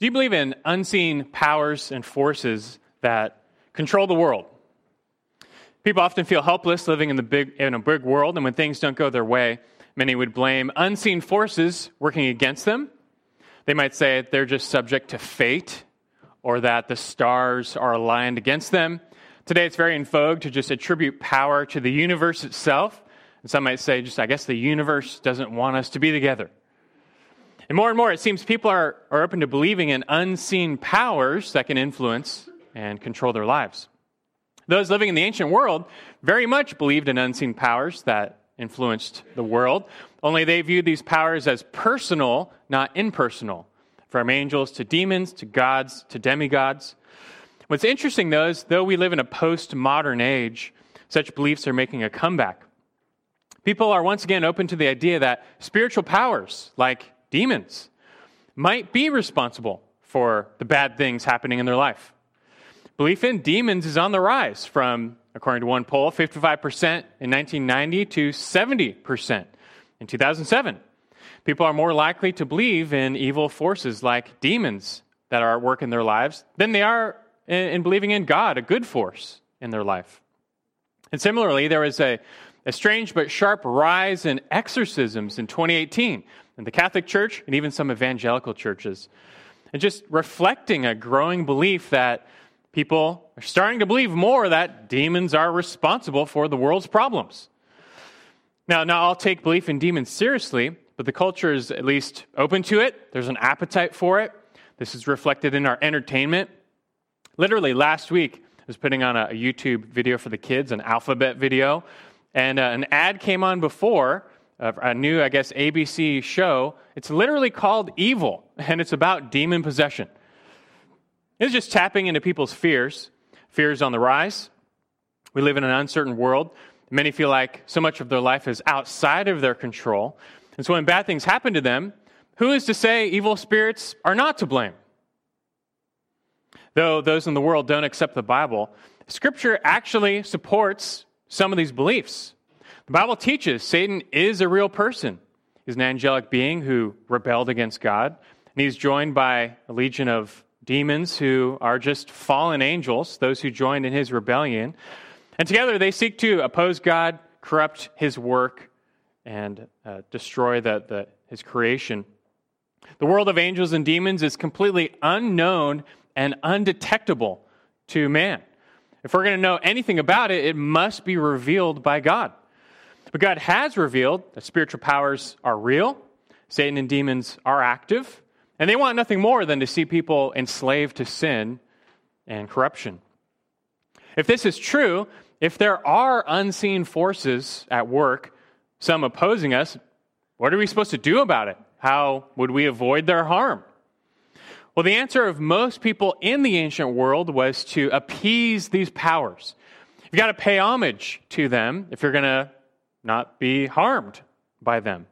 Do you believe in unseen powers and forces that control the world? People often feel helpless living in, the big, in a big world, and when things don't go their way, many would blame unseen forces working against them. They might say they're just subject to fate or that the stars are aligned against them. Today, it's very in vogue to just attribute power to the universe itself. And some might say, just, I guess the universe doesn't want us to be together. And more and more, it seems people are, are open to believing in unseen powers that can influence and control their lives. Those living in the ancient world very much believed in unseen powers that influenced the world, only they viewed these powers as personal, not impersonal, from angels to demons to gods to demigods. What's interesting, though, is though we live in a postmodern age, such beliefs are making a comeback. People are once again open to the idea that spiritual powers, like demons, might be responsible for the bad things happening in their life. Belief in demons is on the rise from, according to one poll, 55% in 1990 to 70% in 2007. People are more likely to believe in evil forces like demons that are at work in their lives than they are in, in believing in God, a good force in their life. And similarly, there was a, a strange but sharp rise in exorcisms in 2018 in the Catholic Church and even some evangelical churches. And just reflecting a growing belief that people are starting to believe more that demons are responsible for the world's problems. Now, now I'll take belief in demons seriously, but the culture is at least open to it. There's an appetite for it. This is reflected in our entertainment. Literally, last week, I was putting on a, a YouTube video for the kids, an alphabet video, and uh, an ad came on before a new, I guess, ABC show. It's literally called Evil, and it's about demon possession. It's just tapping into people's fears. Fears on the rise. We live in an uncertain world. Many feel like so much of their life is outside of their control. And so when bad things happen to them, who is to say evil spirits are not to blame? Though those in the world don't accept the Bible, Scripture actually supports some of these beliefs. The Bible teaches Satan is a real person. He's an angelic being who rebelled against God, and he's joined by a legion of demons who are just fallen angels, those who joined in his rebellion. And together they seek to oppose God, corrupt his work, and uh, destroy the, the, his creation. The world of angels and demons is completely unknown and undetectable to man. If we're going to know anything about it, it must be revealed by God. But God has revealed that spiritual powers are real, Satan and demons are active, and they want nothing more than to see people enslaved to sin and corruption. If this is true, if there are unseen forces at work, some opposing us, what are we supposed to do about it? How would we avoid their harm? Well, the answer of most people in the ancient world was to appease these powers. You've got to pay homage to them if you're going to not be harmed by them.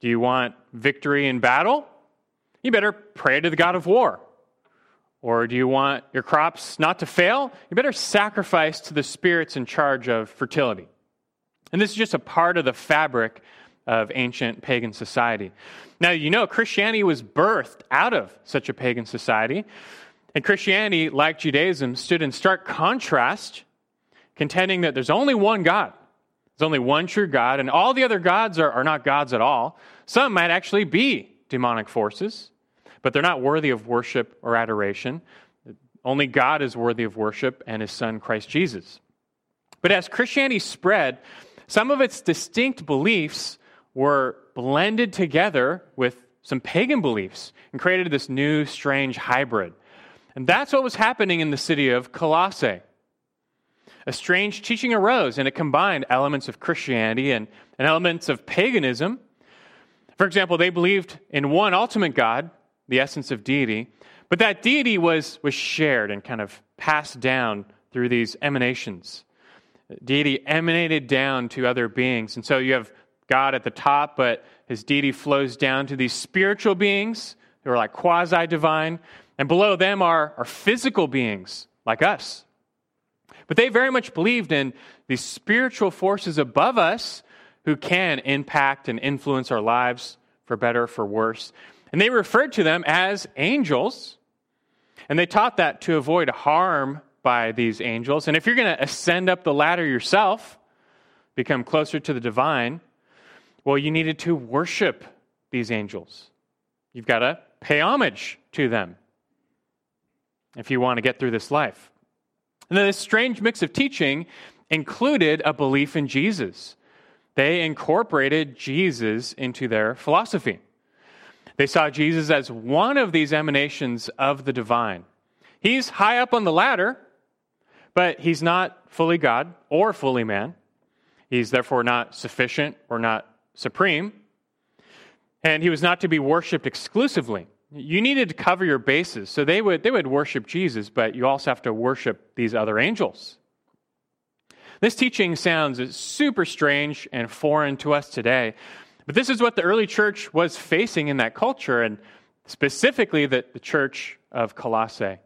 Do you want victory in battle? You better pray to the God of war. Or do you want your crops not to fail? You better sacrifice to the spirits in charge of fertility. And this is just a part of the fabric of ancient pagan society. Now, you know, Christianity was birthed out of such a pagan society. And Christianity, like Judaism, stood in stark contrast, contending that there's only one God there's only one true God, and all the other gods are, are not gods at all. Some might actually be demonic forces, but they're not worthy of worship or adoration. Only God is worthy of worship and his son, Christ Jesus. But as Christianity spread, some of its distinct beliefs were blended together with some pagan beliefs and created this new, strange hybrid. And that's what was happening in the city of Colossae a strange teaching arose, and it combined elements of Christianity and, and elements of paganism. For example, they believed in one ultimate God, the essence of deity, but that deity was, was shared and kind of passed down through these emanations. Deity emanated down to other beings. And so you have God at the top, but his deity flows down to these spiritual beings who are like quasi divine. And below them are, are physical beings like us. But they very much believed in these spiritual forces above us who can impact and influence our lives for better, for worse. And they referred to them as angels. And they taught that to avoid harm by these angels. And if you're going to ascend up the ladder yourself, become closer to the divine, well, you needed to worship these angels. You've got to pay homage to them if you want to get through this life. And then this strange mix of teaching included a belief in Jesus. They incorporated Jesus into their philosophy. They saw Jesus as one of these emanations of the divine. He's high up on the ladder, but he's not fully God or fully man. He's therefore not sufficient or not supreme. And he was not to be worshiped exclusively. You needed to cover your bases. So they would, they would worship Jesus, but you also have to worship these other angels. This teaching sounds super strange and foreign to us today, but this is what the early church was facing in that culture, and specifically the, the church of Colossae.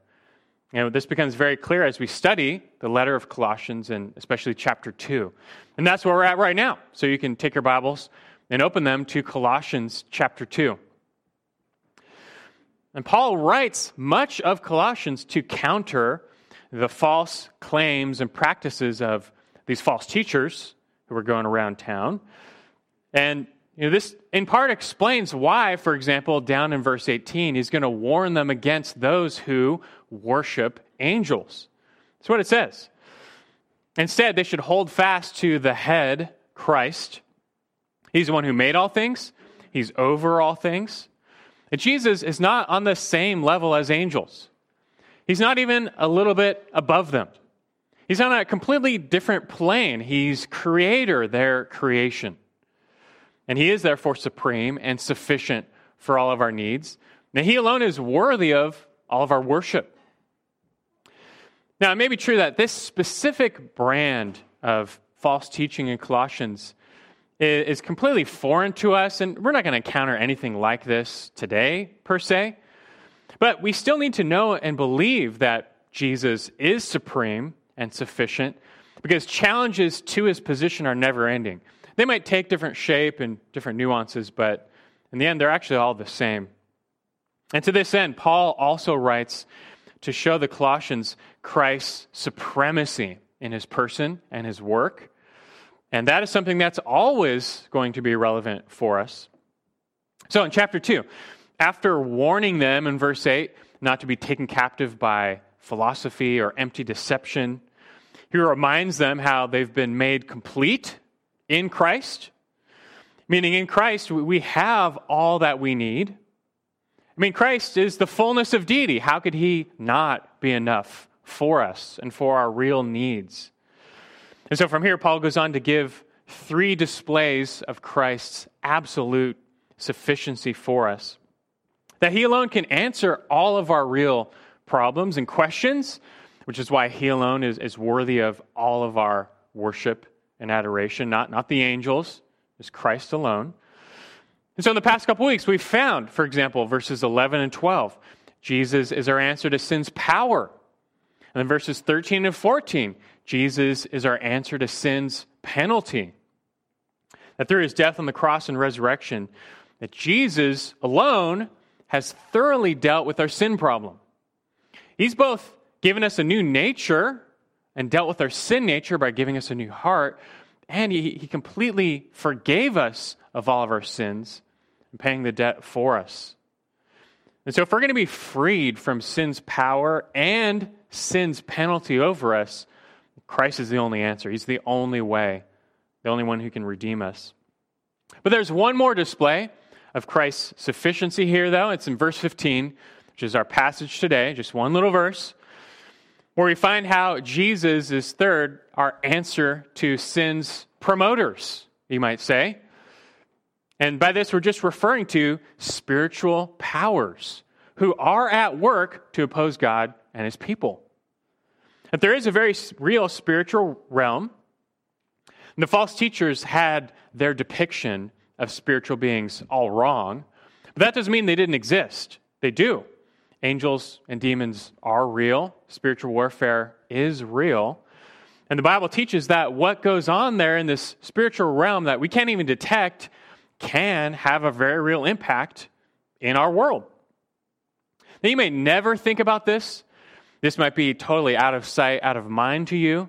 You know, this becomes very clear as we study the letter of Colossians and especially chapter 2. And that's where we're at right now. So you can take your Bibles and open them to Colossians chapter 2. And Paul writes much of Colossians to counter the false claims and practices of these false teachers who were going around town. And you know, this in part explains why, for example, down in verse 18, he's going to warn them against those who worship angels. That's what it says. Instead, they should hold fast to the head, Christ. He's the one who made all things, he's over all things. And Jesus is not on the same level as angels, he's not even a little bit above them. He's on a completely different plane. He's creator, their creation. And he is therefore supreme and sufficient for all of our needs. Now, he alone is worthy of all of our worship. Now, it may be true that this specific brand of false teaching in Colossians is completely foreign to us, and we're not going to encounter anything like this today, per se. But we still need to know and believe that Jesus is supreme and sufficient because challenges to his position are never ending. They might take different shape and different nuances, but in the end, they're actually all the same. And to this end, Paul also writes to show the Colossians Christ's supremacy in his person and his work. And that is something that's always going to be relevant for us. So in chapter 2, after warning them in verse 8 not to be taken captive by philosophy or empty deception, he reminds them how they've been made complete in Christ, meaning in Christ we have all that we need. I mean, Christ is the fullness of deity. How could he not be enough for us and for our real needs? And so from here, Paul goes on to give three displays of Christ's absolute sufficiency for us. That he alone can answer all of our real problems and questions, which is why he alone is, is worthy of all of our worship and adoration, not, not the angels, it's Christ alone. And so in the past couple weeks, we've found, for example, verses 11 and 12, Jesus is our answer to sin's power. And then verses 13 and 14, Jesus is our answer to sin's penalty. That through his death on the cross and resurrection, that Jesus alone has thoroughly dealt with our sin problem. He's both given us a new nature and dealt with our sin nature by giving us a new heart. And he, he completely forgave us of all of our sins and paying the debt for us. And so, if we're going to be freed from sin's power and sin's penalty over us, Christ is the only answer. He's the only way, the only one who can redeem us. But there's one more display of Christ's sufficiency here, though. It's in verse 15, which is our passage today, just one little verse where we find how Jesus is third, our answer to sin's promoters, you might say. And by this, we're just referring to spiritual powers who are at work to oppose God and his people. That there is a very real spiritual realm. And The false teachers had their depiction of spiritual beings all wrong, but that doesn't mean they didn't exist. They do angels and demons are real, spiritual warfare is real. And the Bible teaches that what goes on there in this spiritual realm that we can't even detect can have a very real impact in our world. Now, you may never think about this. This might be totally out of sight, out of mind to you.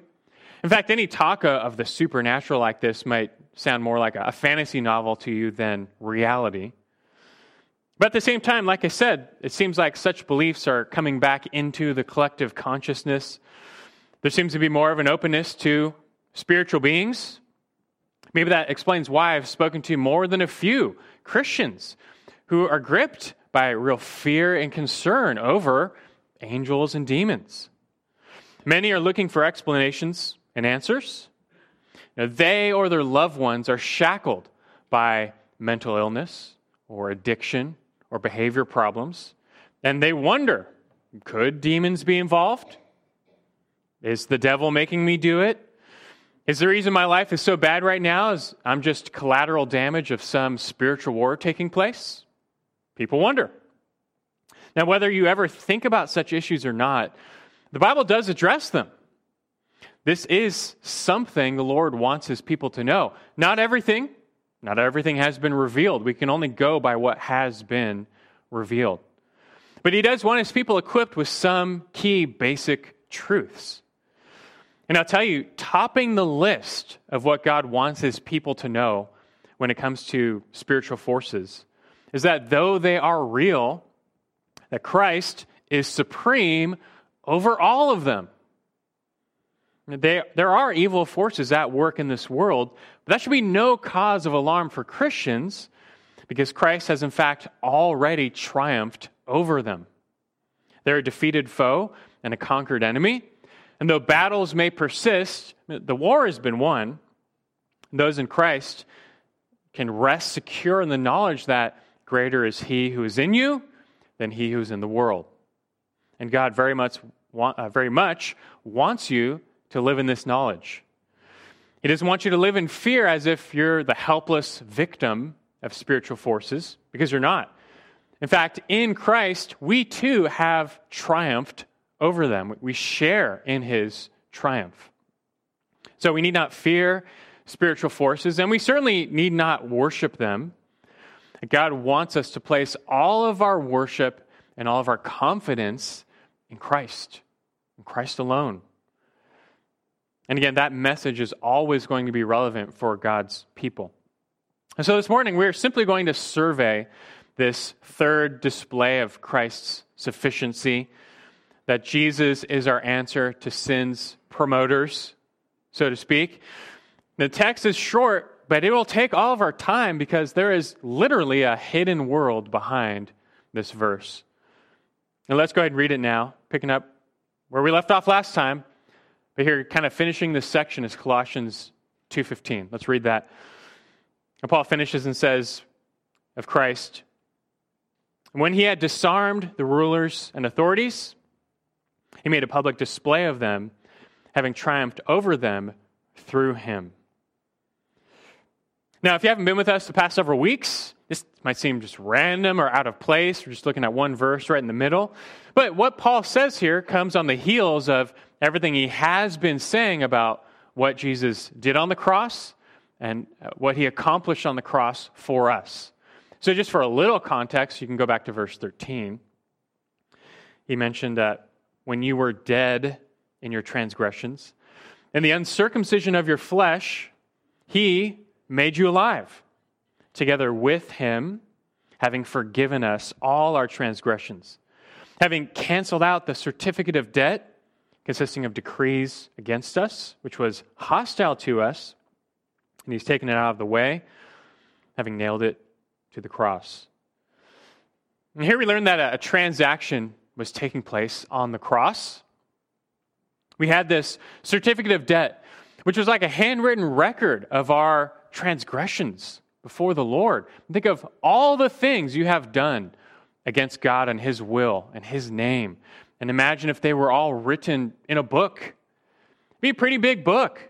In fact, any talk of the supernatural like this might sound more like a fantasy novel to you than reality. But at the same time, like I said, it seems like such beliefs are coming back into the collective consciousness. There seems to be more of an openness to spiritual beings. Maybe that explains why I've spoken to more than a few Christians who are gripped by real fear and concern over angels and demons. Many are looking for explanations and answers. Now, they or their loved ones are shackled by mental illness or addiction or behavior problems, and they wonder could demons be involved? Is the devil making me do it? Is the reason my life is so bad right now is I'm just collateral damage of some spiritual war taking place? People wonder. Now, whether you ever think about such issues or not, the Bible does address them. This is something the Lord wants his people to know. Not everything, not everything has been revealed. We can only go by what has been revealed. But he does want his people equipped with some key basic truths. And I'll tell you, topping the list of what God wants his people to know when it comes to spiritual forces is that though they are real, that Christ is supreme over all of them. They, there are evil forces at work in this world, but that should be no cause of alarm for Christians because Christ has, in fact, already triumphed over them. They're a defeated foe and a conquered enemy. And though battles may persist, the war has been won. Those in Christ can rest secure in the knowledge that greater is He who is in you than He who is in the world. And God very much, uh, very much wants you to live in this knowledge. He doesn't want you to live in fear as if you're the helpless victim of spiritual forces, because you're not. In fact, in Christ, we too have triumphed over them. We share in his triumph. So we need not fear spiritual forces, and we certainly need not worship them. God wants us to place all of our worship and all of our confidence in Christ, in Christ alone. And again, that message is always going to be relevant for God's people. And so this morning, we're simply going to survey this third display of Christ's sufficiency that Jesus is our answer to sin's promoters, so to speak. The text is short, but it will take all of our time because there is literally a hidden world behind this verse. And let's go ahead and read it now, picking up where we left off last time. But here, kind of finishing this section is Colossians 2.15. Let's read that. And Paul finishes and says of Christ, When he had disarmed the rulers and authorities, he made a public display of them, having triumphed over them through him. Now, if you haven't been with us the past several weeks, this might seem just random or out of place. We're just looking at one verse right in the middle. But what Paul says here comes on the heels of everything he has been saying about what Jesus did on the cross and uh, what he accomplished on the cross for us. So, just for a little context, you can go back to verse 13. He mentioned that when you were dead in your transgressions and the uncircumcision of your flesh, he made you alive together with him, having forgiven us all our transgressions, having canceled out the certificate of debt consisting of decrees against us, which was hostile to us, and he's taken it out of the way, having nailed it to the cross. And here we learn that a, a transaction was taking place on the cross. We had this certificate of debt, which was like a handwritten record of our transgressions before the Lord. Think of all the things you have done against God and His will and His name. And imagine if they were all written in a book. It'd be a pretty big book.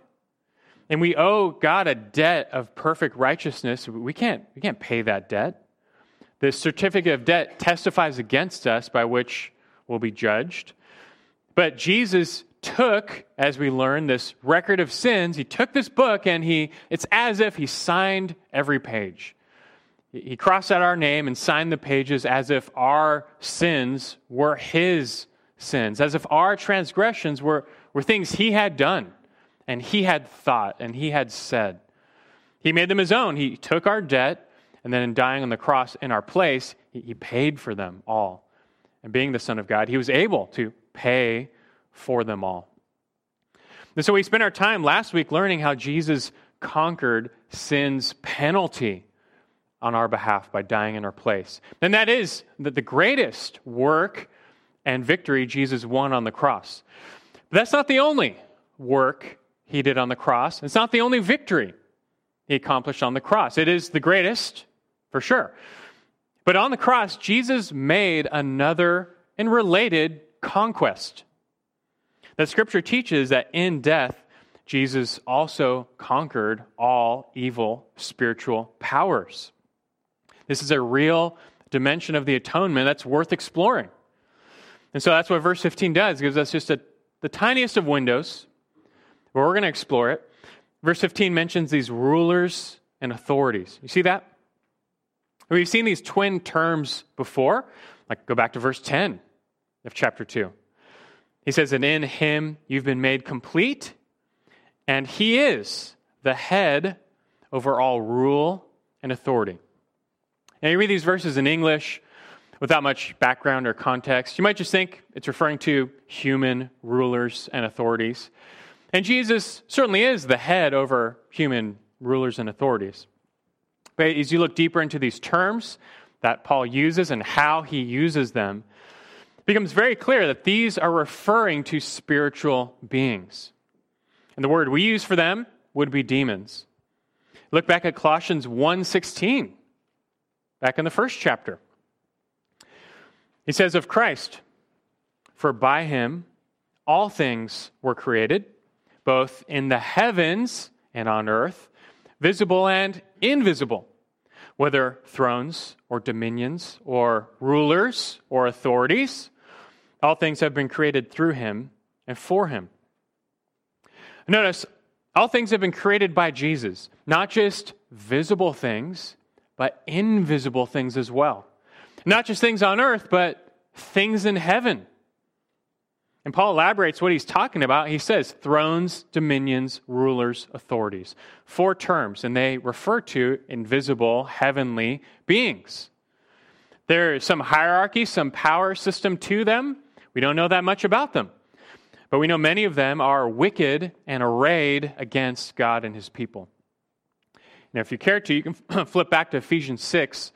And we owe God a debt of perfect righteousness. We can't, we can't pay that debt. The certificate of debt testifies against us by which we'll be judged. But Jesus took, as we learn, this record of sins. He took this book and he, it's as if he signed every page. He crossed out our name and signed the pages as if our sins were his sins, as if our transgressions were, were things he had done and he had thought and he had said. He made them his own. He took our debt, and then in dying on the cross in our place, he, he paid for them all. And being the Son of God, he was able to pay for them all. And so we spent our time last week learning how Jesus conquered sin's penalty on our behalf by dying in our place. And that is that the greatest work and victory Jesus won on the cross. But that's not the only work he did on the cross. It's not the only victory he accomplished on the cross. It is the greatest, for sure. But on the cross, Jesus made another and related conquest. The scripture teaches that in death, Jesus also conquered all evil spiritual powers. This is a real dimension of the atonement that's worth exploring. And so that's what verse 15 does. It gives us just a, the tiniest of windows, but we're going to explore it. Verse 15 mentions these rulers and authorities. You see that? We've seen these twin terms before. Like, go back to verse 10 of chapter 2. He says, that in him you've been made complete, and he is the head over all rule and authority. Now, you read these verses in English without much background or context. You might just think it's referring to human rulers and authorities. And Jesus certainly is the head over human rulers and authorities. But as you look deeper into these terms that Paul uses and how he uses them, it becomes very clear that these are referring to spiritual beings. And the word we use for them would be demons. Look back at Colossians 1:16, back in the first chapter. He says of Christ, for by him all things were created both in the heavens and on earth, visible and invisible, whether thrones or dominions or rulers or authorities. All things have been created through him and for him. Notice, all things have been created by Jesus, not just visible things, but invisible things as well. Not just things on earth, but things in heaven. And Paul elaborates what he's talking about. He says thrones, dominions, rulers, authorities. Four terms, and they refer to invisible heavenly beings. There is some hierarchy, some power system to them. We don't know that much about them. But we know many of them are wicked and arrayed against God and his people. Now, if you care to, you can flip back to Ephesians 6,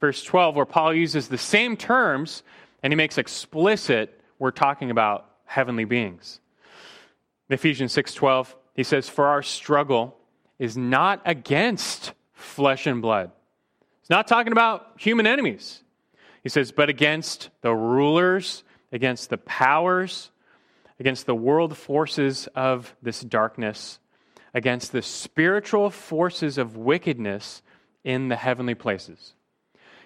verse 12, where Paul uses the same terms and he makes explicit we're talking about heavenly beings. In Ephesians 6:12, he says, "For our struggle is not against flesh and blood." He's not talking about human enemies. He says, "But against the rulers, against the powers, against the world forces of this darkness, against the spiritual forces of wickedness in the heavenly places."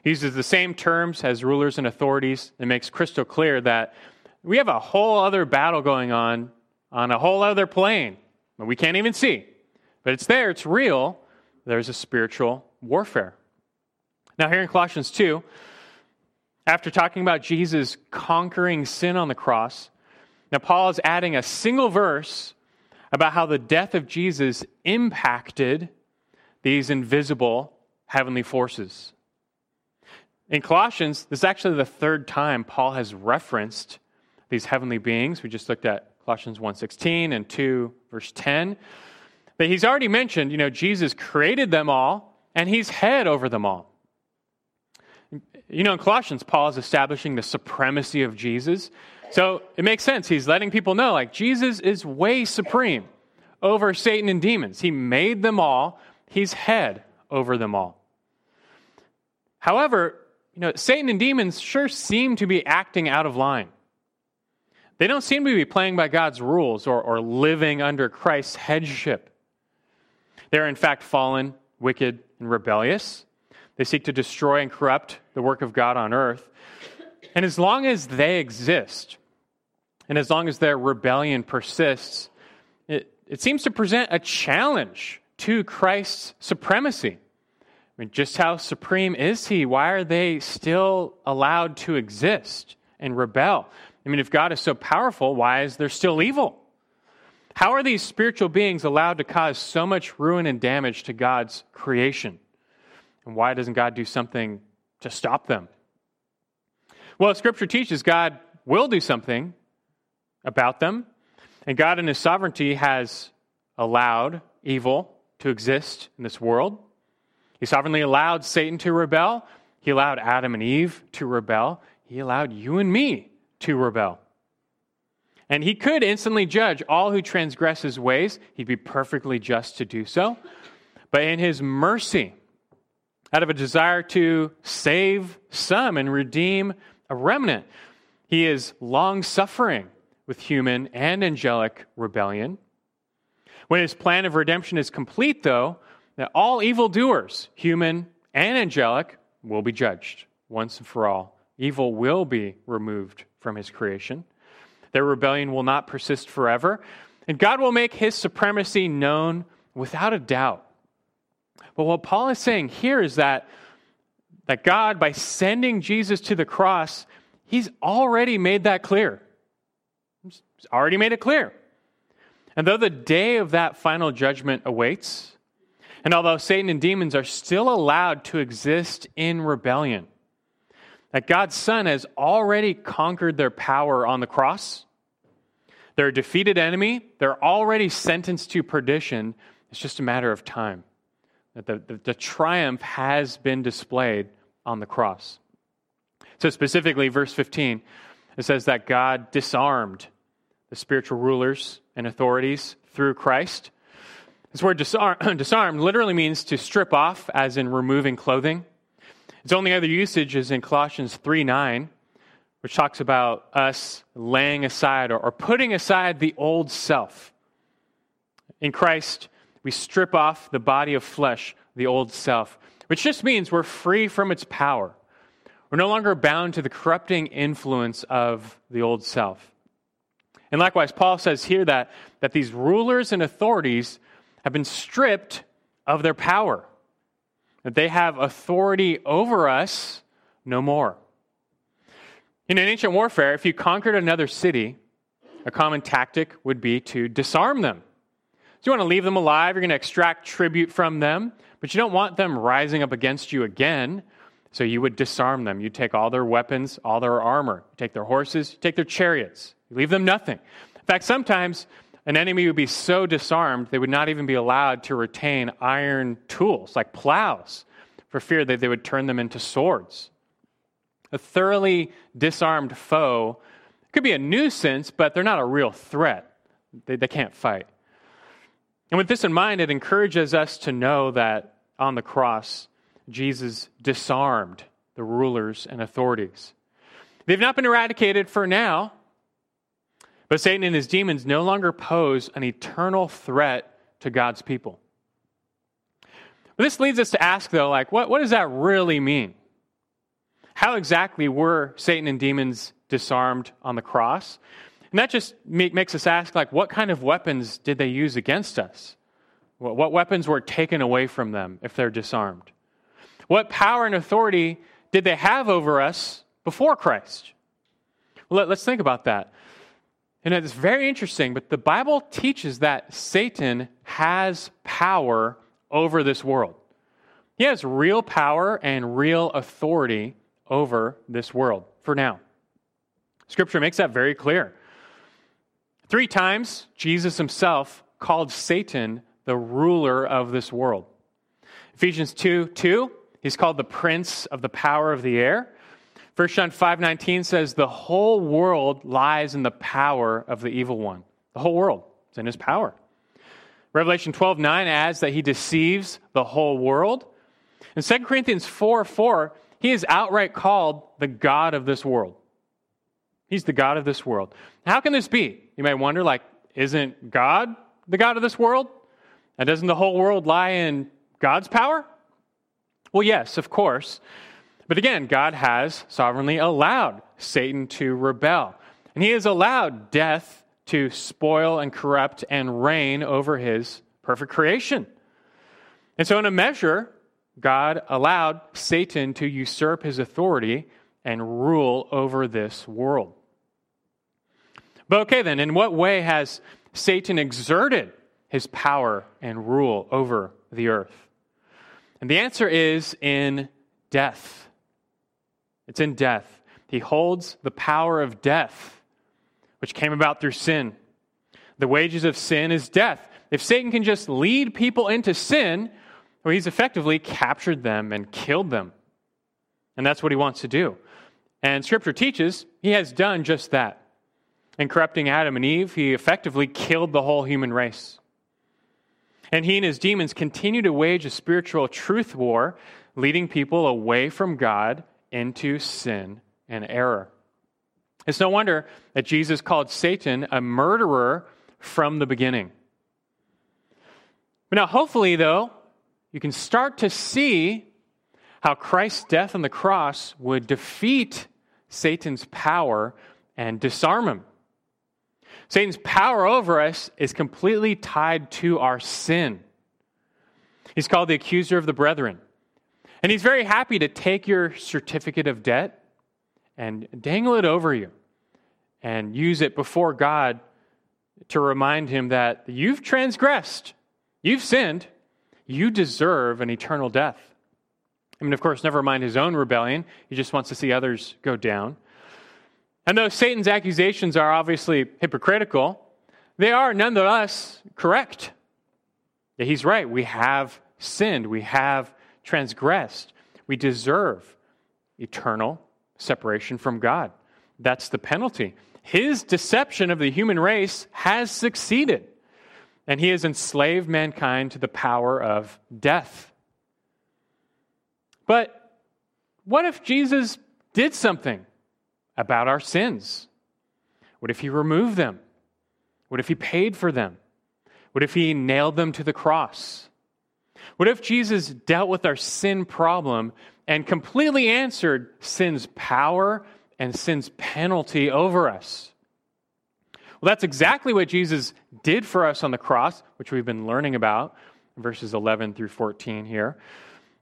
He uses the same terms as rulers and authorities and makes crystal clear that we have a whole other battle going on on a whole other plane that we can't even see. But it's there, it's real. There's a spiritual warfare. Now, here in Colossians 2, after talking about Jesus conquering sin on the cross, now Paul is adding a single verse about how the death of Jesus impacted these invisible heavenly forces. In Colossians, this is actually the third time Paul has referenced these heavenly beings. We just looked at Colossians 1:16 and 2 verse 10. But he's already mentioned, you know, Jesus created them all and he's head over them all. You know, in Colossians, Paul is establishing the supremacy of Jesus. So it makes sense. He's letting people know, like, Jesus is way supreme over Satan and demons. He made them all, he's head over them all. However, you know, Satan and demons sure seem to be acting out of line. They don't seem to be playing by God's rules or, or living under Christ's headship. They're, in fact, fallen, wicked, and rebellious. They seek to destroy and corrupt the work of God on earth. And as long as they exist, and as long as their rebellion persists, it, it seems to present a challenge to Christ's supremacy. I mean, just how supreme is he? Why are they still allowed to exist and rebel? I mean, if God is so powerful, why is there still evil? How are these spiritual beings allowed to cause so much ruin and damage to God's creation? And why doesn't God do something to stop them? Well, Scripture teaches God will do something about them, and God in His sovereignty has allowed evil to exist in this world. He sovereignly allowed Satan to rebel. He allowed Adam and Eve to rebel. He allowed you and me to rebel. And he could instantly judge all who transgress his ways. He'd be perfectly just to do so. But in his mercy, out of a desire to save some and redeem a remnant, he is long suffering with human and angelic rebellion. When his plan of redemption is complete, though, that all evildoers, human and angelic, will be judged once and for all. Evil will be removed from his creation. Their rebellion will not persist forever, and God will make his supremacy known without a doubt. But what Paul is saying here is that, that God, by sending Jesus to the cross, he's already made that clear. He's already made it clear. And though the day of that final judgment awaits, and although Satan and demons are still allowed to exist in rebellion, that God's Son has already conquered their power on the cross. They're a defeated enemy. They're already sentenced to perdition. It's just a matter of time. That the, the, the triumph has been displayed on the cross. So, specifically, verse 15, it says that God disarmed the spiritual rulers and authorities through Christ. This word disarm, disarmed literally means to strip off, as in removing clothing. Its only other usage is in Colossians 3 9, which talks about us laying aside or, or putting aside the old self. In Christ, we strip off the body of flesh, the old self, which just means we're free from its power. We're no longer bound to the corrupting influence of the old self. And likewise, Paul says here that, that these rulers and authorities have been stripped of their power that they have authority over us no more. In ancient warfare, if you conquered another city, a common tactic would be to disarm them. You want to leave them alive, you're going to extract tribute from them, but you don't want them rising up against you again. So you would disarm them. You take all their weapons, all their armor, you take their horses, you take their chariots, you leave them nothing. In fact, sometimes an enemy would be so disarmed they would not even be allowed to retain iron tools like plows for fear that they would turn them into swords. A thoroughly disarmed foe could be a nuisance, but they're not a real threat. They, they can't fight. And with this in mind, it encourages us to know that on the cross, Jesus disarmed the rulers and authorities. They've not been eradicated for now, but Satan and his demons no longer pose an eternal threat to God's people. This leads us to ask, though, like, what, what does that really mean? How exactly were Satan and demons disarmed on the cross? And that just make, makes us ask, like, what kind of weapons did they use against us? What, weapons were taken away from them if they're disarmed? What power and authority did they have over us before Christ? Well, let, let's think about that. And it's very interesting, but the Bible teaches that Satan has power over this world. He has real power and real authority over this world for now. Scripture makes that very clear. Three times, Jesus himself called Satan the ruler of this world. Ephesians 2 2, he's called the prince of the power of the air. 1 John 5:19 says the whole world lies in the power of the evil one. The whole world is in his power. Revelation 12:9 adds that he deceives the whole world. In 2 Corinthians 4 4, he is outright called the God of this world. He's the God of this world. How can this be? You may wonder, like, isn't God the God of this world? And doesn't the whole world lie in God's power? Well, yes, of course. But again, God has sovereignly allowed Satan to rebel. And he has allowed death to spoil and corrupt and reign over his perfect creation. And so, in a measure, God allowed Satan to usurp his authority and rule over this world. But okay, then, in what way has Satan exerted his power and rule over the earth? And the answer is in death. It's in death. He holds the power of death, which came about through sin. The wages of sin is death. If Satan can just lead people into sin, well, he's effectively captured them and killed them. And that's what he wants to do. And Scripture teaches he has done just that. In corrupting Adam and Eve, he effectively killed the whole human race. And he and his demons continue to wage a spiritual truth war, leading people away from God into sin and error. It's no wonder that Jesus called Satan a murderer from the beginning. But now, hopefully, though, you can start to see how Christ's death on the cross would defeat Satan's power and disarm him. Satan's power over us is completely tied to our sin. He's called the accuser of the brethren. And he's very happy to take your certificate of debt and dangle it over you and use it before God to remind him that you've transgressed, you've sinned, you deserve an eternal death. I mean, of course, never mind his own rebellion, he just wants to see others go down. And though Satan's accusations are obviously hypocritical, they are nonetheless correct. Yeah, he's right. We have sinned, we have transgressed, we deserve eternal separation from God. That's the penalty. His deception of the human race has succeeded, and he has enslaved mankind to the power of death. But what if Jesus did something? About our sins? What if he removed them? What if he paid for them? What if he nailed them to the cross? What if Jesus dealt with our sin problem and completely answered sin's power and sin's penalty over us? Well, that's exactly what Jesus did for us on the cross, which we've been learning about, verses 11 through 14 here.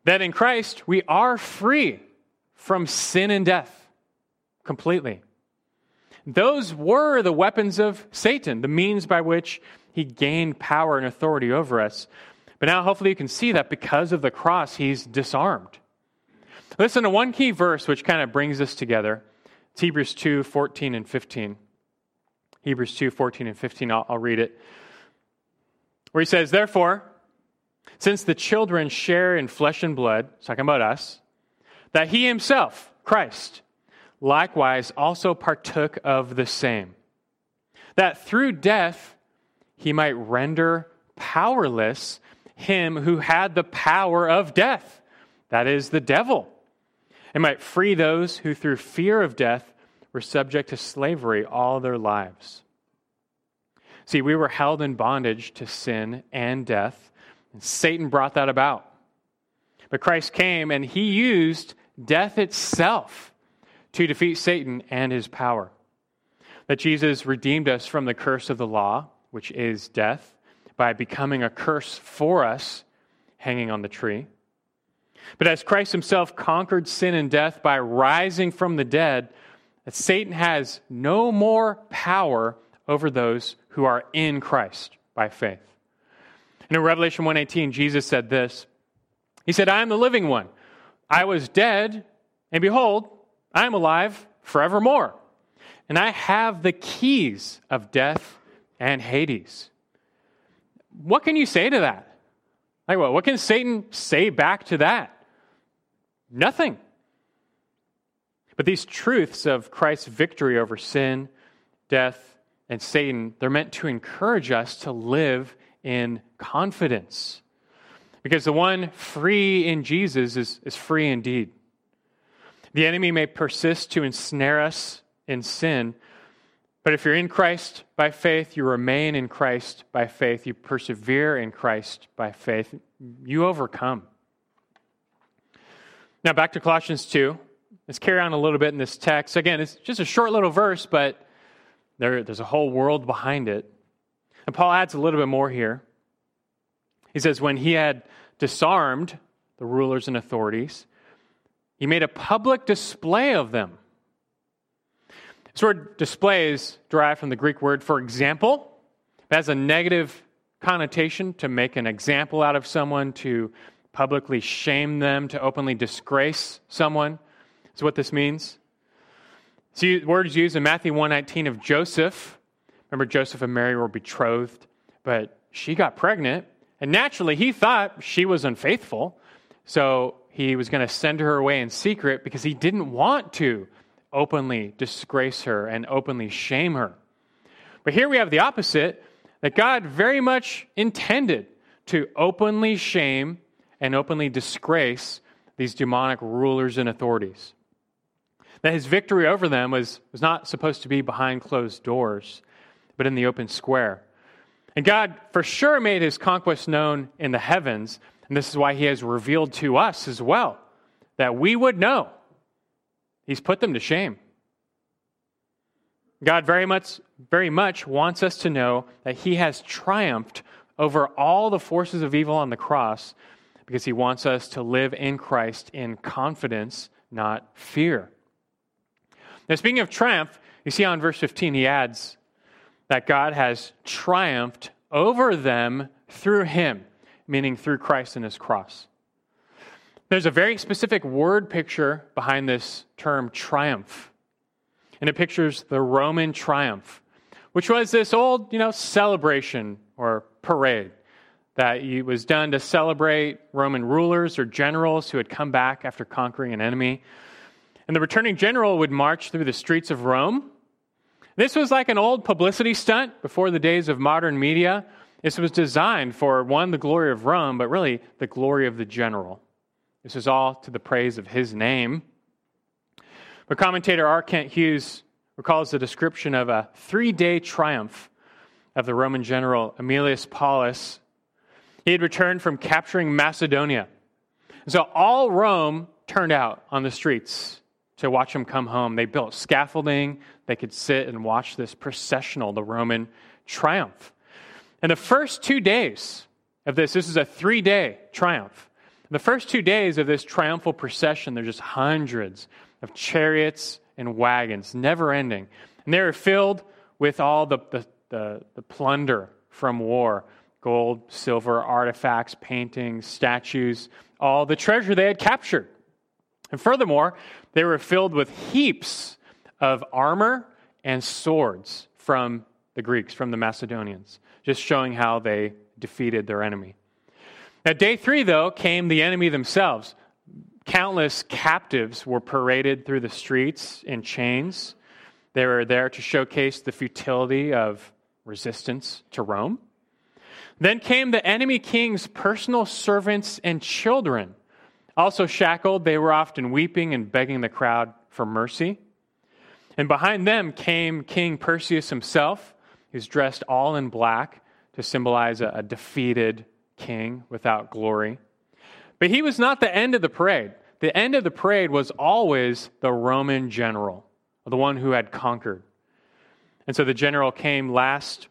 That in Christ we are free from sin and death completely. Those were the weapons of Satan, the means by which he gained power and authority over us. But now, hopefully, you can see that because of the cross, he's disarmed. Listen to one key verse which kind of brings this together. It's Hebrews 2 14 and 15. Hebrews 2 14 and 15. I'll, I'll read it. Where he says, Therefore, since the children share in flesh and blood, talking about us, that he himself, Christ, likewise also partook of the same, that through death he might render powerless him who had the power of death, that is, the devil, and might free those who through fear of death were subject to slavery all their lives. See, we were held in bondage to sin and death, and Satan brought that about. But Christ came and he used death itself to defeat Satan and his power. That Jesus redeemed us from the curse of the law, which is death, by becoming a curse for us, hanging on the tree. But as Christ himself conquered sin and death by rising from the dead, that Satan has no more power over those who are in Christ by faith. And in Revelation 1:18, Jesus said this. He said, "I am the living one. I was dead, and behold, I am alive forevermore, and I have the keys of death and Hades. What can you say to that? Like, what? What can Satan say back to that? Nothing. But these truths of Christ's victory over sin, death, and Satan, they're meant to encourage us to live in confidence. Because the one free in Jesus is, is free indeed. The enemy may persist to ensnare us in sin, but if you're in Christ by faith, you remain in Christ by faith, you persevere in Christ by faith, you overcome. Now, back to Colossians 2. Let's carry on a little bit in this text. Again, it's just a short little verse, but there, there's a whole world behind it. And Paul adds a little bit more here. He says, When he had disarmed the rulers and authorities. He made a public display of them. This word display is derived from the Greek word for example. It has a negative connotation to make an example out of someone, to publicly shame them, to openly disgrace someone. Is what this means. See, the word is used in Matthew 119 of Joseph. Remember, Joseph and Mary were betrothed, but she got pregnant, and naturally he thought she was unfaithful. So he was going to send her away in secret because he didn't want to openly disgrace her and openly shame her. But here we have the opposite that God very much intended to openly shame and openly disgrace these demonic rulers and authorities. That his victory over them was, was not supposed to be behind closed doors, but in the open square. And God for sure made his conquest known in the heavens, and this is why he has revealed to us as well that we would know. He's put them to shame. God very much, very much wants us to know that He has triumphed over all the forces of evil on the cross because He wants us to live in Christ in confidence, not fear. Now, speaking of triumph, you see on verse 15, he adds that God has triumphed over them through Him, meaning through Christ and His cross. There's a very specific word picture behind this term triumph and it pictures the Roman triumph, which was this old, you know, celebration or parade that was done to celebrate Roman rulers or generals who had come back after conquering an enemy. And the returning general would march through the streets of Rome. This was like an old publicity stunt before the days of modern media. This was designed for, one, the glory of Rome, but really the glory of the general. This is all to the praise of his name. But commentator R. Kent Hughes recalls the description of a three day triumph of the Roman general Aemilius Paulus. He had returned from capturing Macedonia. So all Rome turned out on the streets to watch him come home. They built scaffolding. They could sit and watch this processional, the Roman triumph. And the first two days of this, this is a three day triumph. The first two days of this triumphal procession, there's just hundreds of chariots and wagons, never ending. And they were filled with all the, the, the, the plunder from war gold, silver, artifacts, paintings, statues, all the treasure they had captured. And furthermore, they were filled with heaps of armor and swords from the Greeks, from the Macedonians, just showing how they defeated their enemy. At day three, though, came the enemy themselves countless captives were paraded through the streets in chains. They were there to showcase the futility of resistance to Rome. Then came the enemy king's personal servants and children. Also shackled, they were often weeping and begging the crowd for mercy. And behind them came King Perseus himself, who's dressed all in black to symbolize a, a defeated king without glory. But he was not the end of the parade. The end of the parade was always the Roman general, the one who had conquered. And so the general came last.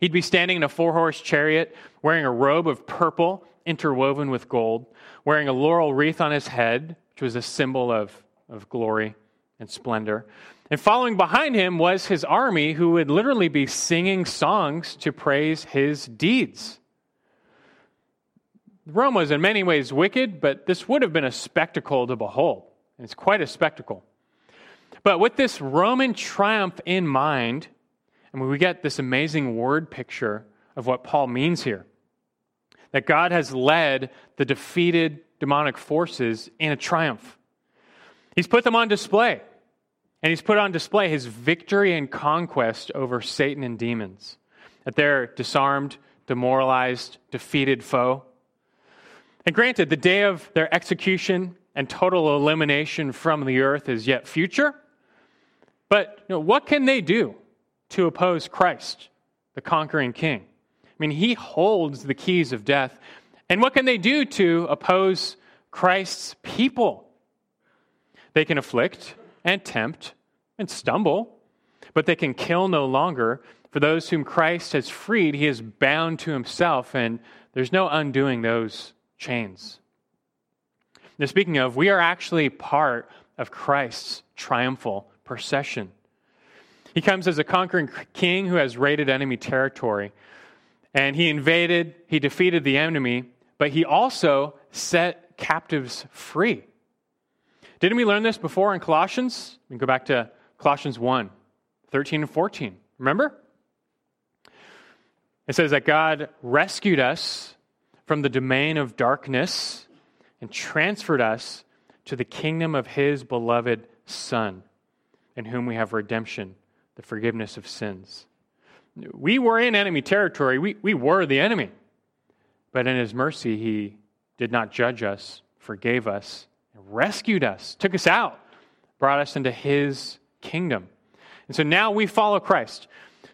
He'd be standing in a four horse chariot, wearing a robe of purple interwoven with gold, wearing a laurel wreath on his head, which was a symbol of, of glory and splendor. And following behind him was his army, who would literally be singing songs to praise his deeds. Rome was in many ways wicked, but this would have been a spectacle to behold. It's quite a spectacle. But with this Roman triumph in mind, and we get this amazing word picture of what Paul means here that God has led the defeated demonic forces in a triumph. He's put them on display, and he's put on display his victory and conquest over Satan and demons. That they're disarmed, demoralized, defeated foe. And granted, the day of their execution and total elimination from the earth is yet future. But you know, what can they do to oppose Christ, the conquering king? I mean, he holds the keys of death. And what can they do to oppose Christ's people? They can afflict and tempt and stumble, but they can kill no longer. For those whom Christ has freed, he is bound to himself, and there's no undoing those chains. Now, speaking of, we are actually part of Christ's triumphal procession. He comes as a conquering king who has raided enemy territory. And he invaded, he defeated the enemy, but he also set captives free. Didn't we learn this before in Colossians? We can go back to Colossians 1 13 and 14. Remember? It says that God rescued us from the domain of darkness and transferred us to the kingdom of his beloved Son, in whom we have redemption, the forgiveness of sins. We were in enemy territory, we, we were the enemy. But in his mercy, he did not judge us, forgave us, rescued us, took us out, brought us into his kingdom. And so now we follow Christ.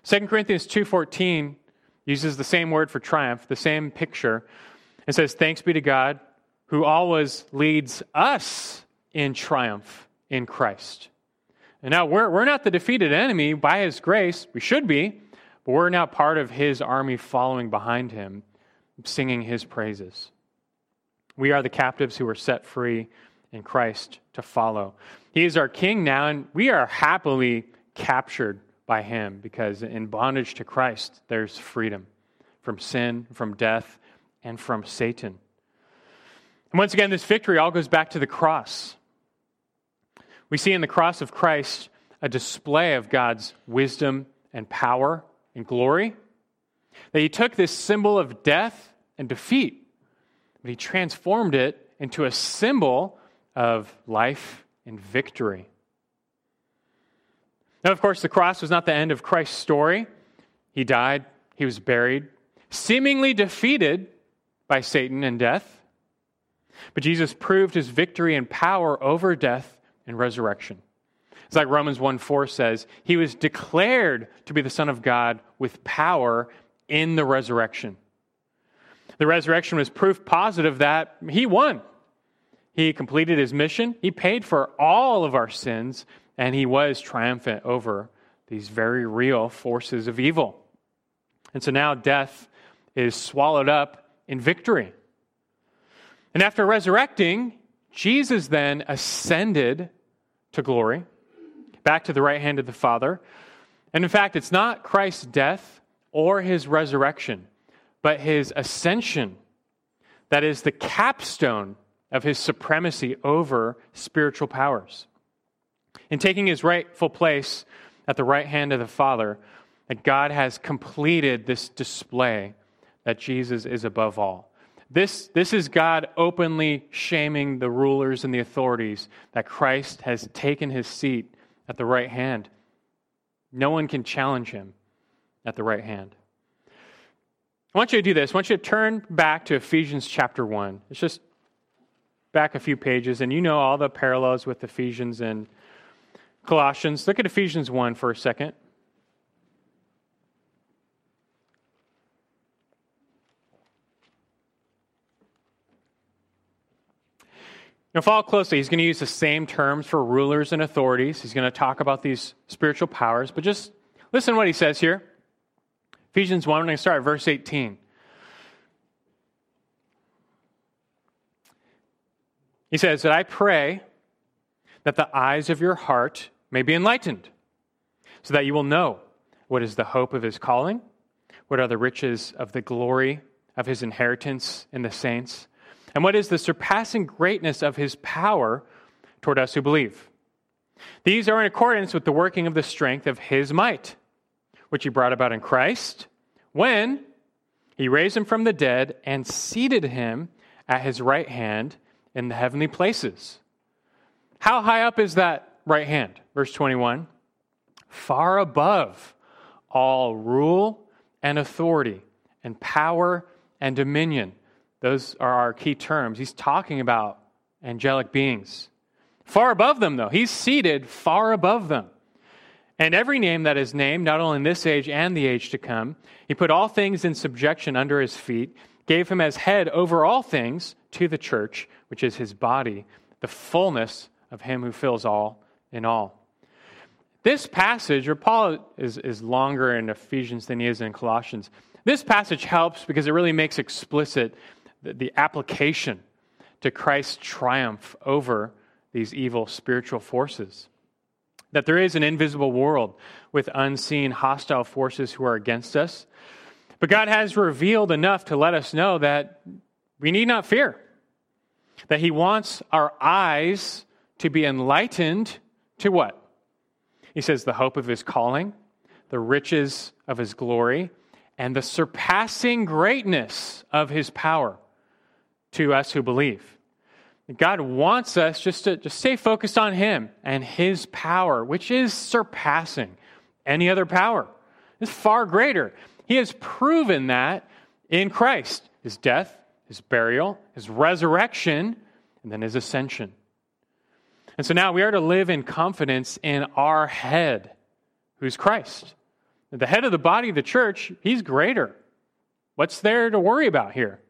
2 Corinthians 2:14 uses the same word for triumph, the same picture. It says, Thanks be to God who always leads us in triumph in Christ. And now we're, we're not the defeated enemy by his grace. We should be, but we're now part of his army following behind him, singing his praises. We are the captives who were set free in Christ to follow. He is our king now, and we are happily captured by him because in bondage to Christ, there's freedom from sin, from death, and from Satan. And once again, this victory all goes back to the cross. We see in the cross of Christ a display of God's wisdom and power and glory. That he took this symbol of death and defeat, but he transformed it into a symbol of life and victory. Now, of course, the cross was not the end of Christ's story. He died, he was buried, seemingly defeated by Satan and death. But Jesus proved his victory and power over death and resurrection. It's like Romans 1 4 says, He was declared to be the Son of God with power in the resurrection. The resurrection was proof positive that He won. He completed His mission, He paid for all of our sins, and He was triumphant over these very real forces of evil. And so now death is swallowed up in victory. And after resurrecting, Jesus then ascended to glory back to the right hand of the Father. And in fact, it's not Christ's death or his resurrection, but his ascension that is the capstone of his supremacy over spiritual powers. In taking his rightful place at the right hand of the Father, that God has completed this display that Jesus is above all. This, this is God openly shaming the rulers and the authorities that Christ has taken his seat at the right hand. No one can challenge him at the right hand. I want you to do this. I want you to turn back to Ephesians chapter 1. It's just back a few pages, and you know all the parallels with Ephesians and Colossians. Look at Ephesians 1 for a second. Now, follow closely. He's going to use the same terms for rulers and authorities. He's going to talk about these spiritual powers, but just listen to what he says here. Ephesians 1, I'm going to start at verse 18. He says that I pray that the eyes of your heart may be enlightened, so that you will know what is the hope of his calling, what are the riches of the glory of his inheritance in the saints and what is the surpassing greatness of his power toward us who believe. These are in accordance with the working of the strength of his might, which he brought about in Christ when he raised him from the dead and seated him at his right hand in the heavenly places. How high up is that right hand? Verse 21 far above all rule and authority and power and dominion those are our key terms. He's talking about angelic beings. Far above them, though. He's seated far above them. And every name that is named, not only in this age and the age to come, he put all things in subjection under his feet, gave him as head over all things to the church, which is his body, the fullness of him who fills all in all. This passage, or Paul is, is longer in Ephesians than he is in Colossians. This passage helps because it really makes explicit the, the application to Christ's triumph over these evil spiritual forces. That there is an invisible world with unseen hostile forces who are against us. But God has revealed enough to let us know that we need not fear. That He wants our eyes to be enlightened to what? He says, the hope of His calling, the riches of His glory, and the surpassing greatness of His power to us who believe. God wants us just to just stay focused on Him and His power, which is surpassing any other power. It's far greater. He has proven that in Christ His death, His burial, His resurrection, and then His ascension. And so now we are to live in confidence in our head, who's Christ. The head of the body of the church, He's greater. What's there to worry about here?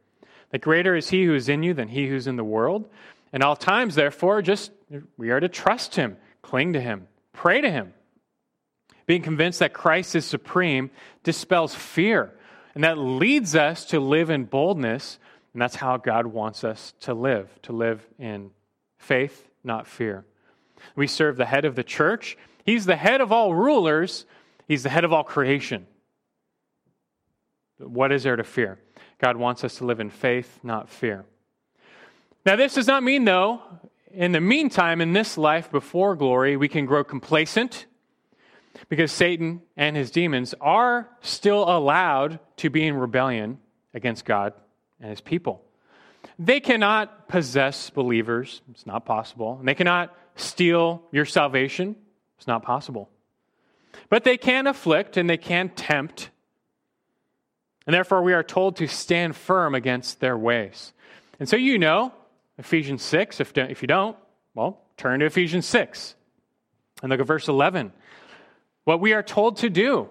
that greater is he who is in you than he who's in the world. And all times, therefore, just we are to trust him, cling to him, pray to him. Being convinced that Christ is supreme dispels fear, and that leads us to live in boldness, and that's how God wants us to live, to live in faith, not fear. We serve the head of the church. He's the head of all rulers, he's the head of all creation. What is there to fear? God wants us to live in faith, not fear. Now, this does not mean, though, in the meantime, in this life before glory, we can grow complacent because Satan and his demons are still allowed to be in rebellion against God and his people. They cannot possess believers, it's not possible. And they cannot steal your salvation, it's not possible. But they can afflict and they can tempt and therefore, we are told to stand firm against their ways. And so, you know, Ephesians 6, if, if you don't, well, turn to Ephesians 6 and look at verse 11. What we are told to do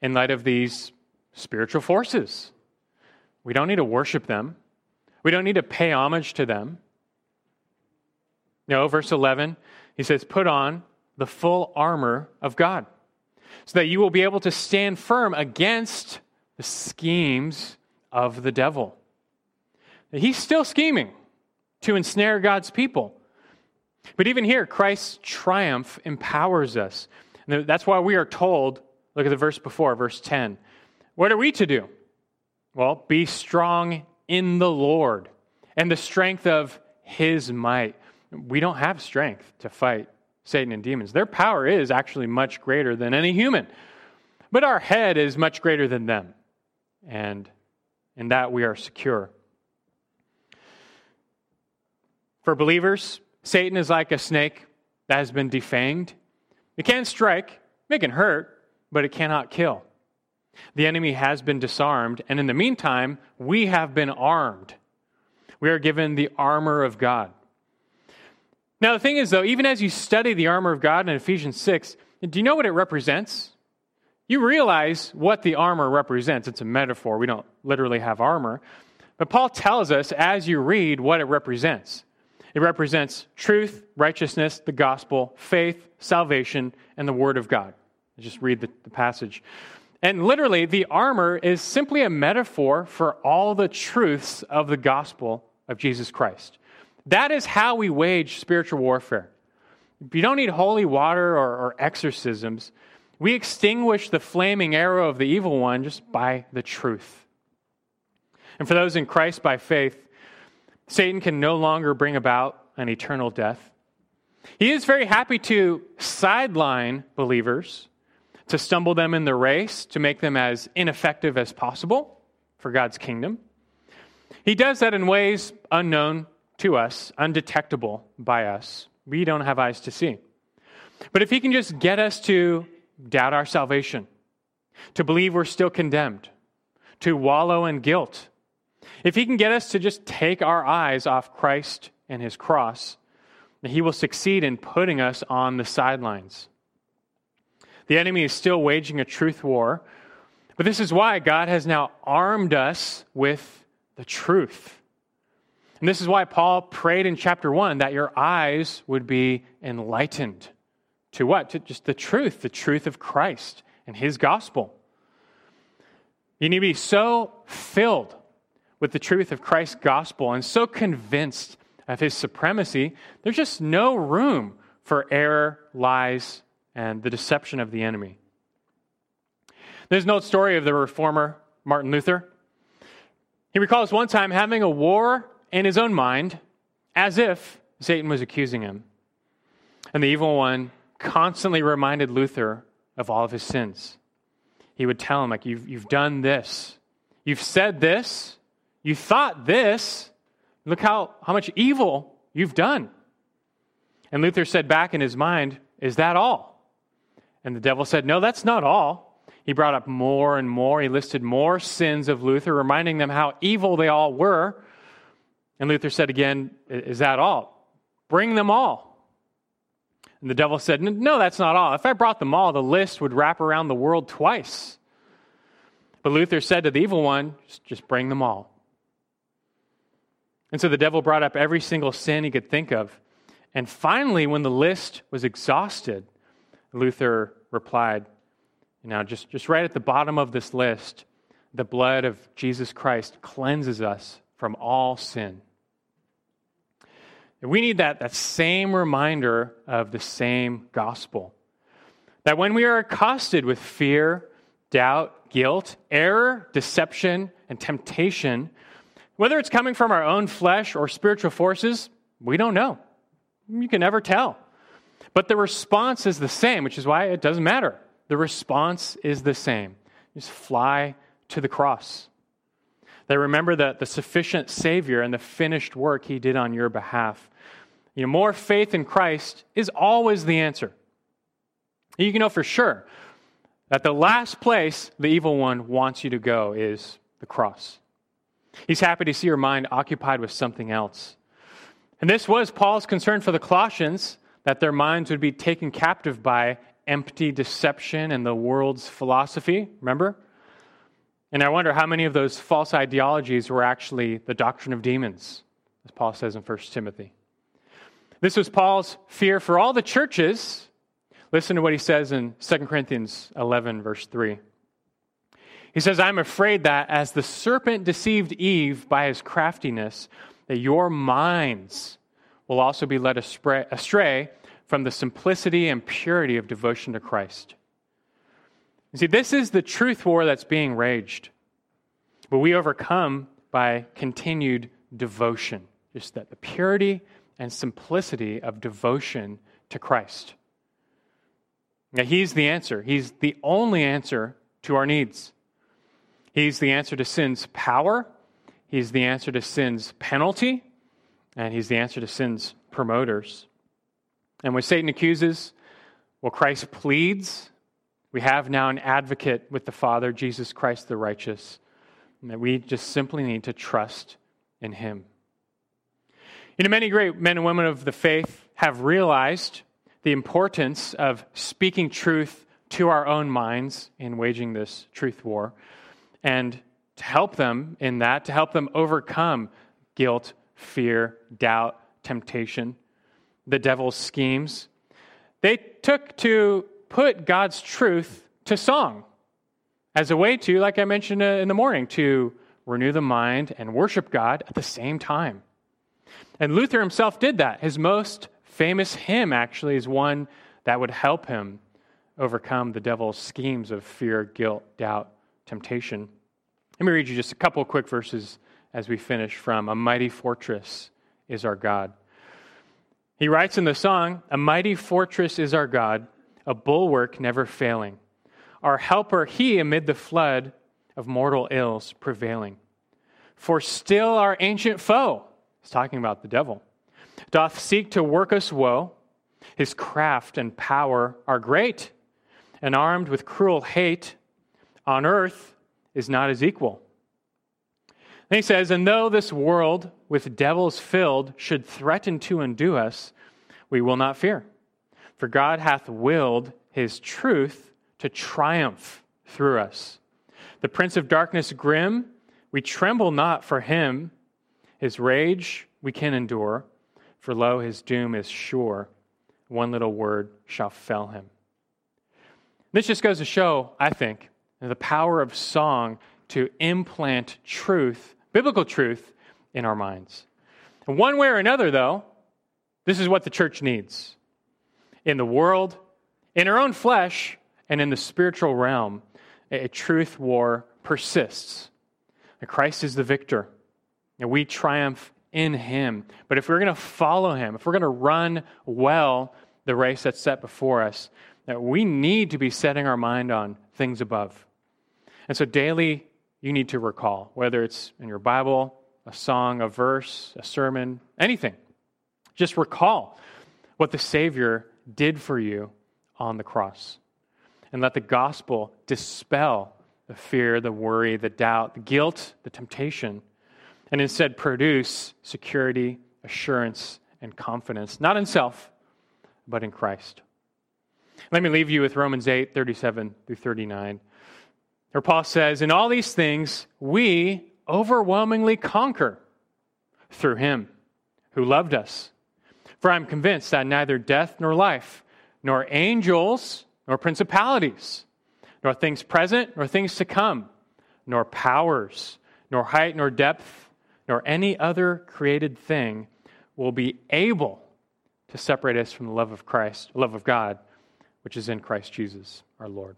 in light of these spiritual forces. We don't need to worship them, we don't need to pay homage to them. No, verse 11, he says, Put on the full armor of God so that you will be able to stand firm against the schemes of the devil. He's still scheming to ensnare God's people. But even here, Christ's triumph empowers us. And that's why we are told look at the verse before, verse 10. What are we to do? Well, be strong in the Lord and the strength of his might. We don't have strength to fight Satan and demons. Their power is actually much greater than any human, but our head is much greater than them and in that we are secure. For believers, Satan is like a snake that has been defanged. It can strike, it can hurt, but it cannot kill. The enemy has been disarmed, and in the meantime, we have been armed. We are given the armor of God. Now, the thing is, though, even as you study the armor of God in Ephesians 6, do you know what it represents? You realize what the armor represents. It's a metaphor. We don't literally have armor. But Paul tells us as you read what it represents. It represents truth, righteousness, the gospel, faith, salvation, and the word of God. Just read the, the passage. And literally, the armor is simply a metaphor for all the truths of the gospel of Jesus Christ. That is how we wage spiritual warfare. You don't need holy water or, or exorcisms. We extinguish the flaming arrow of the evil one just by the truth. And for those in Christ by faith, Satan can no longer bring about an eternal death. He is very happy to sideline believers, to stumble them in the race, to make them as ineffective as possible for God's kingdom. He does that in ways unknown to us, undetectable by us. We don't have eyes to see. But if he can just get us to doubt our salvation, to believe we're still condemned, to wallow in guilt. If he can get us to just take our eyes off Christ and his cross, he will succeed in putting us on the sidelines. The enemy is still waging a truth war, but this is why God has now armed us with the truth. And this is why Paul prayed in chapter 1 that your eyes would be enlightened. To what? To just the truth, the truth of Christ and his gospel. You need to be so filled with the truth of Christ's gospel and so convinced of his supremacy, there's just no room for error, lies, and the deception of the enemy. There's an old story of the reformer Martin Luther. He recalls one time having a war in his own mind as if Satan was accusing him. And the evil one constantly reminded Luther of all of his sins. He would tell him, like, you've, you've done this, you've said this, you thought this, look how, how much evil you've done. And Luther said back in his mind, Is that all? And the devil said, No, that's not all. He brought up more and more. He listed more sins of Luther, reminding them how evil they all were. And Luther said again, Is that all? Bring them all. And the devil said, No, that's not all. If I brought them all, the list would wrap around the world twice. But Luther said to the evil one, Just bring them all. And so the devil brought up every single sin he could think of. And finally, when the list was exhausted, Luther replied, Now, just, just right at the bottom of this list, the blood of Jesus Christ cleanses us from all sin. And we need that, that same reminder of the same gospel. That when we are accosted with fear, doubt, guilt, error, deception, and temptation, whether it's coming from our own flesh or spiritual forces, we don't know. You can never tell. But the response is the same, which is why it doesn't matter. The response is the same. Just fly to the cross. They remember that the sufficient Savior and the finished work He did on your behalf. You know, more faith in Christ is always the answer. You can know for sure that the last place the evil one wants you to go is the cross. He's happy to see your mind occupied with something else. And this was Paul's concern for the Colossians that their minds would be taken captive by empty deception and the world's philosophy. Remember? And I wonder how many of those false ideologies were actually the doctrine of demons, as Paul says in 1 Timothy. This was Paul's fear for all the churches. Listen to what he says in 2 Corinthians 11, verse 3. He says, I'm afraid that as the serpent deceived Eve by his craftiness, that your minds will also be led astray from the simplicity and purity of devotion to Christ. You see, this is the truth war that's being raged. But we overcome by continued devotion, just that the purity and simplicity of devotion to Christ. Now, He's the answer. He's the only answer to our needs. He's the answer to sin's power, He's the answer to sin's penalty, and He's the answer to sin's promoters. And when Satan accuses, well, Christ pleads. We have now an advocate with the Father, Jesus Christ the righteous, and that we just simply need to trust in Him. You know, many great men and women of the faith have realized the importance of speaking truth to our own minds in waging this truth war and to help them in that, to help them overcome guilt, fear, doubt, temptation, the devil's schemes. They took to put God's truth to song as a way to, like I mentioned uh, in the morning, to renew the mind and worship God at the same time. And Luther himself did that. His most famous hymn, actually, is one that would help him overcome the devil's schemes of fear, guilt, doubt, temptation. Let me read you just a couple of quick verses as we finish from A Mighty Fortress is Our God. He writes in the song, A mighty fortress is our God, a bulwark never failing. Our helper, he amid the flood of mortal ills prevailing. For still our ancient foe, he's talking about the devil, doth seek to work us woe. His craft and power are great, and armed with cruel hate, on earth is not his equal. And he says, And though this world with devils filled should threaten to undo us, we will not fear. For God hath willed his truth to triumph through us. The prince of darkness grim, we tremble not for him. His rage we can endure, for lo, his doom is sure. One little word shall fell him. This just goes to show, I think, the power of song to implant truth biblical truth in our minds. And one way or another, though, this is what the church needs. In the world, in our own flesh, and in the spiritual realm, a truth war persists. And Christ is the victor, and we triumph in him. But if we're going to follow him, if we're going to run well the race that's set before us, that we need to be setting our mind on things above. And so daily, you need to recall, whether it's in your Bible, a song, a verse, a sermon, anything. Just recall what the Savior did for you on the cross. And let the gospel dispel the fear, the worry, the doubt, the guilt, the temptation, and instead produce security, assurance, and confidence, not in self, but in Christ. Let me leave you with Romans 8 37 through 39. Where Paul says, In all these things, we overwhelmingly conquer through him who loved us. For I'm convinced that neither death nor life, nor angels, nor principalities, nor things present, nor things to come, nor powers, nor height, nor depth, nor any other created thing will be able to separate us from the love of Christ, love of God, which is in Christ Jesus our Lord.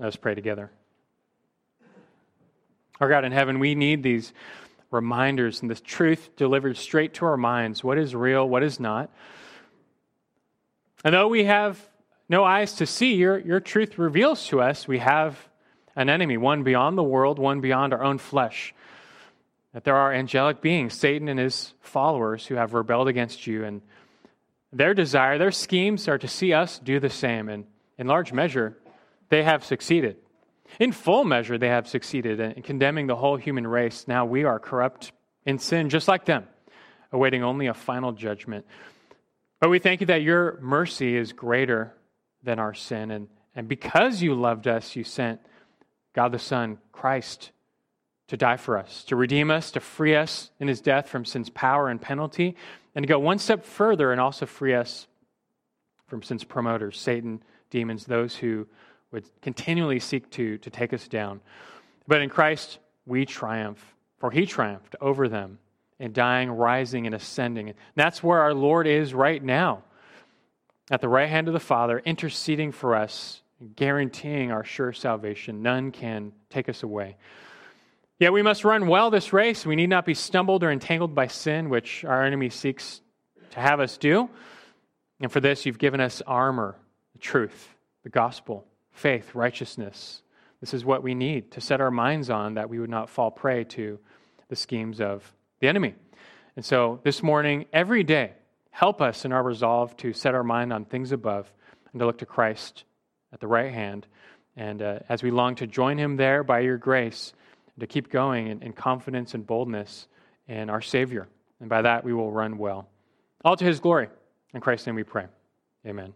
Let us pray together. Our God in heaven, we need these reminders and this truth delivered straight to our minds what is real, what is not. And though we have no eyes to see, your, your truth reveals to us we have an enemy, one beyond the world, one beyond our own flesh. That there are angelic beings, Satan and his followers, who have rebelled against you. And their desire, their schemes are to see us do the same. And in large measure, they have succeeded. In full measure, they have succeeded in condemning the whole human race. Now we are corrupt in sin, just like them, awaiting only a final judgment. But we thank you that your mercy is greater than our sin. And, and because you loved us, you sent God the Son, Christ, to die for us, to redeem us, to free us in his death from sin's power and penalty, and to go one step further and also free us from sin's promoters, Satan, demons, those who would continually seek to, to take us down. But in Christ, we triumph, for he triumphed over them in dying, rising, and ascending. And that's where our Lord is right now, at the right hand of the Father, interceding for us, guaranteeing our sure salvation. None can take us away. Yet we must run well this race. We need not be stumbled or entangled by sin, which our enemy seeks to have us do. And for this, you've given us armor, the truth, the gospel faith, righteousness. This is what we need to set our minds on that we would not fall prey to the schemes of the enemy. And so this morning, every day, help us in our resolve to set our mind on things above and to look to Christ at the right hand. And uh, as we long to join him there by your grace, to keep going in, in confidence and boldness in our Savior. And by that, we will run well. All to his glory. In Christ's name we pray. Amen.